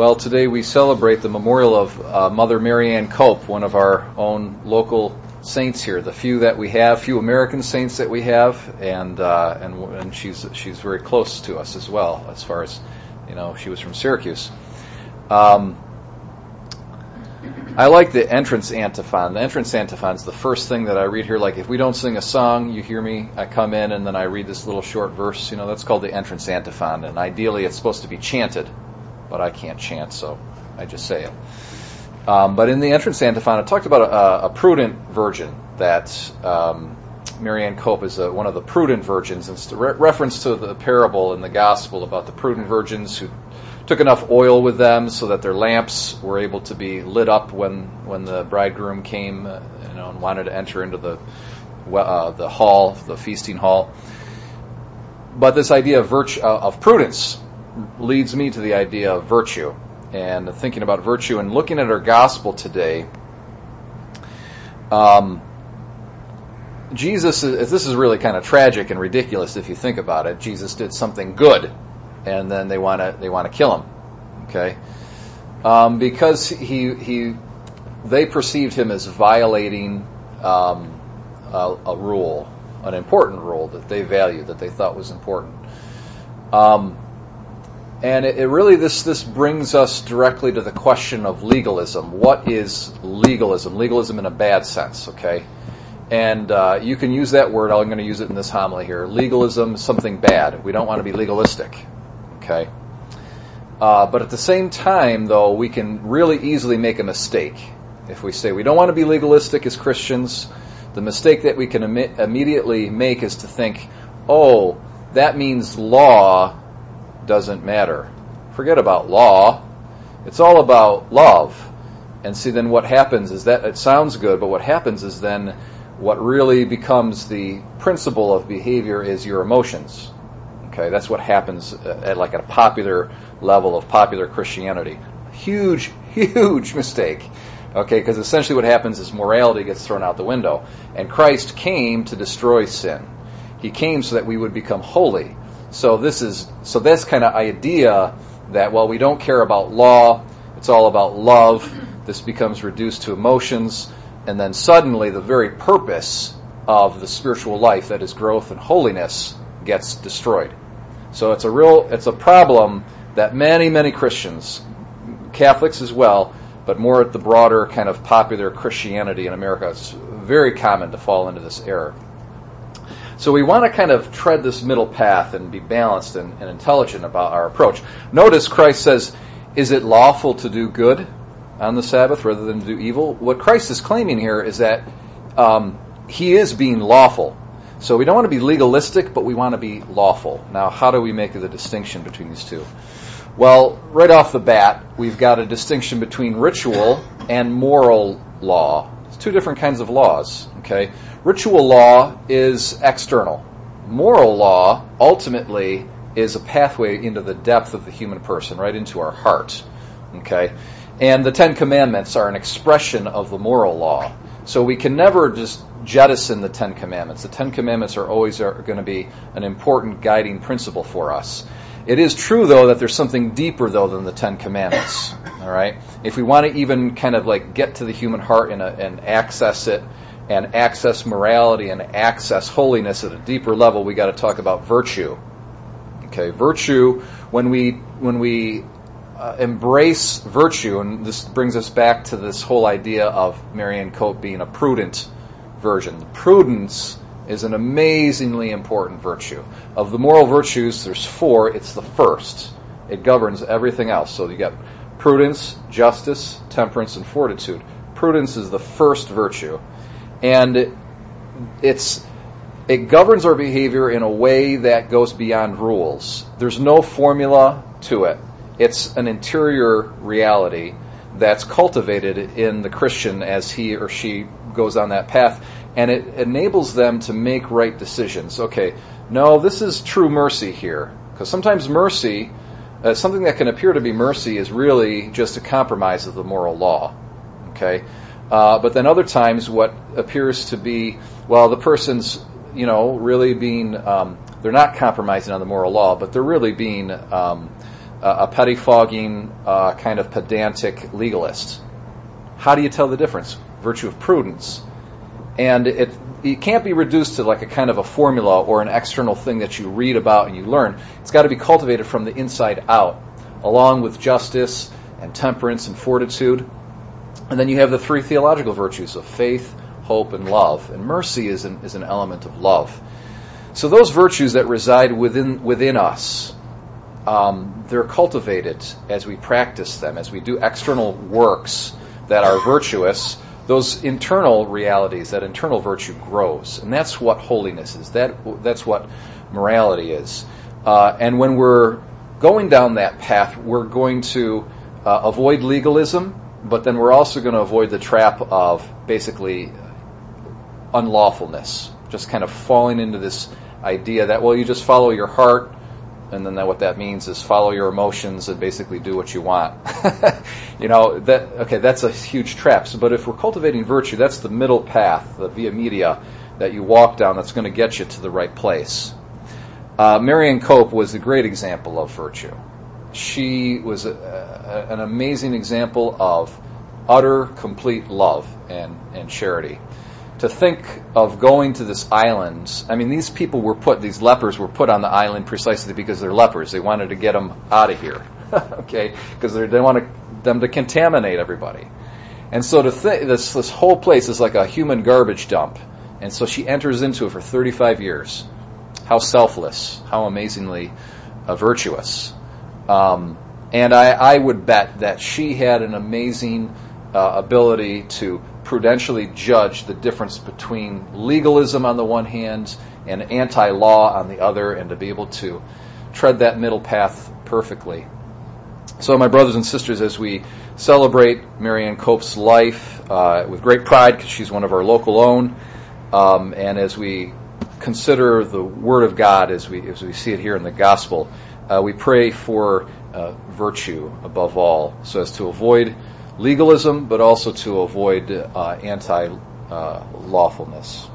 Well, today we celebrate the memorial of uh, Mother Marianne Cope, one of our own local saints here. The few that we have, few American saints that we have, and uh, and and she's she's very close to us as well, as far as you know. She was from Syracuse. Um, I like the entrance antiphon. The entrance antiphon is the first thing that I read here. Like if we don't sing a song, you hear me, I come in and then I read this little short verse. You know, that's called the entrance antiphon. And ideally it's supposed to be chanted, but I can't chant, so I just say it. Um, but in the entrance antiphon, it talked about a, a prudent virgin that um, Marianne Cope is a, one of the prudent virgins. It's a re- reference to the parable in the gospel about the prudent virgins who took enough oil with them so that their lamps were able to be lit up when when the bridegroom came, uh, you know, and wanted to enter into the uh, the hall, the feasting hall. But this idea of virtue uh, of prudence leads me to the idea of virtue and thinking about virtue and looking at our gospel today. Um, Jesus, this is really kind of tragic and ridiculous if you think about it. Jesus did something good and then they want to they want to kill him. Okay, um, because he he they perceived him as violating um, a, a, rule, an important rule that they valued, that they thought was important. Um, and it, it, really this this brings us directly to the question of legalism. What is legalism? Legalism in a bad sense, okay? And uh, you can use that word. I'm going to use it in this homily here. Legalism, something bad. We don't want to be legalistic. Okay? Uh, but at the same time, though, we can really easily make a mistake. If we say we don't want to be legalistic as Christians, the mistake that we can Im- immediately make is to think, oh, that means law doesn't matter. Forget about law. It's all about love. And see, then what happens is that it sounds good, but what happens is then what really becomes the principle of behavior is your emotions. Okay, that's what happens at like at a popular level of popular Christianity. Huge, huge mistake. Okay, because essentially what happens is morality gets thrown out the window. And Christ came to destroy sin. He came so that we would become holy. So this is so this kind of idea that while we don't care about law, it's all about love. This becomes reduced to emotions, and then suddenly the very purpose of the spiritual life, that is growth and holiness, gets destroyed. So it's a real, it's a problem that many, many Christians, Catholics as well, but more at the broader kind of popular Christianity in America, it's very common to fall into this error. So we want to kind of tread this middle path and be balanced and, and intelligent about our approach. Notice Christ says, is it lawful to do good on the Sabbath rather than to do evil? What Christ is claiming here is that um, he is being lawful. So we don't want to be legalistic, but we want to be lawful. Now, how do we make the distinction between these two? Well, right off the bat, we've got a distinction between ritual and moral law. It's two different kinds of laws, okay? Ritual law is external. Moral law, ultimately, is a pathway into the depth of the human person, right into our heart, okay? And the Ten Commandments are an expression of the moral law. So we can never just jettison the Ten Commandments. The Ten Commandments are always going to be an important guiding principle for us. It is true, though, that there's something deeper, though, than the Ten Commandments. All right? If we want to even kind of like get to the human heart and, and access it, and access morality and access holiness at a deeper level, we got to talk about virtue. Okay, virtue. When we when we uh, embrace virtue, and this brings us back to this whole idea of Marianne Cope being a prudent version. Prudence is an amazingly important virtue. Of the moral virtues, there's four. It's the first. It governs everything else. So you got prudence, justice, temperance, and fortitude. Prudence is the first virtue. And it's it governs our behavior in a way that goes beyond rules. There's no formula to it. It's an interior reality that's cultivated in the Christian as he or she goes on that path, and it enables them to make right decisions. Okay, no, this is true mercy here, because sometimes mercy, uh, something that can appear to be mercy, is really just a compromise of the moral law. Okay, uh, but then other times, what appears to be, well, the person's, you know, really being, um, they're not compromising on the moral law, but they're really being um, a pettifogging, uh, kind of pedantic legalist. How do you tell the difference? Virtue of prudence. And it, it can't be reduced to like a kind of a formula or an external thing that you read about and you learn. It's got to be cultivated from the inside out, along with justice and temperance and fortitude. And then you have the three theological virtues of faith, hope, and love. And mercy is an, is an element of love. So those virtues that reside within, within us, um, they're cultivated as we practice them, as we do external works that are virtuous. Those internal realities, that internal virtue grows, and that's what holiness is. That that's what morality is. Uh, and when we're going down that path, we're going to uh, avoid legalism, but then we're also going to avoid the trap of basically unlawfulness, just kind of falling into this idea that well, you just follow your heart and then that, what that means is follow your emotions and basically do what you want. you know that okay, that's a huge trap. So, but if we're cultivating virtue, that's the middle path, the via media that you walk down. That's going to get you to the right place. Uh, Marianne Cope was a great example of virtue. She was a, a, an amazing example of utter, complete love and, and charity to think of going to this island. I mean, these people were put, these lepers were put on the island precisely because they're lepers. They wanted to get them out of here, okay? Because they want them to contaminate everybody. And so to think, this, this whole place is like a human garbage dump. And so she enters into it for 35 years. How selfless, how amazingly uh, virtuous. Um, and I, I would bet that she had an amazing uh, ability to prudentially judge the difference between legalism on the one hand and anti law on the other, and to be able to tread that middle path perfectly. So, my brothers and sisters, as we celebrate Marianne Cope's life uh, with great pride, because she's one of our local own, um, and as we consider the Word of God as we as we see it here in the Gospel, uh, we pray for uh, virtue above all, so as to avoid legalism, but also to avoid uh, anti uh, lawfulness.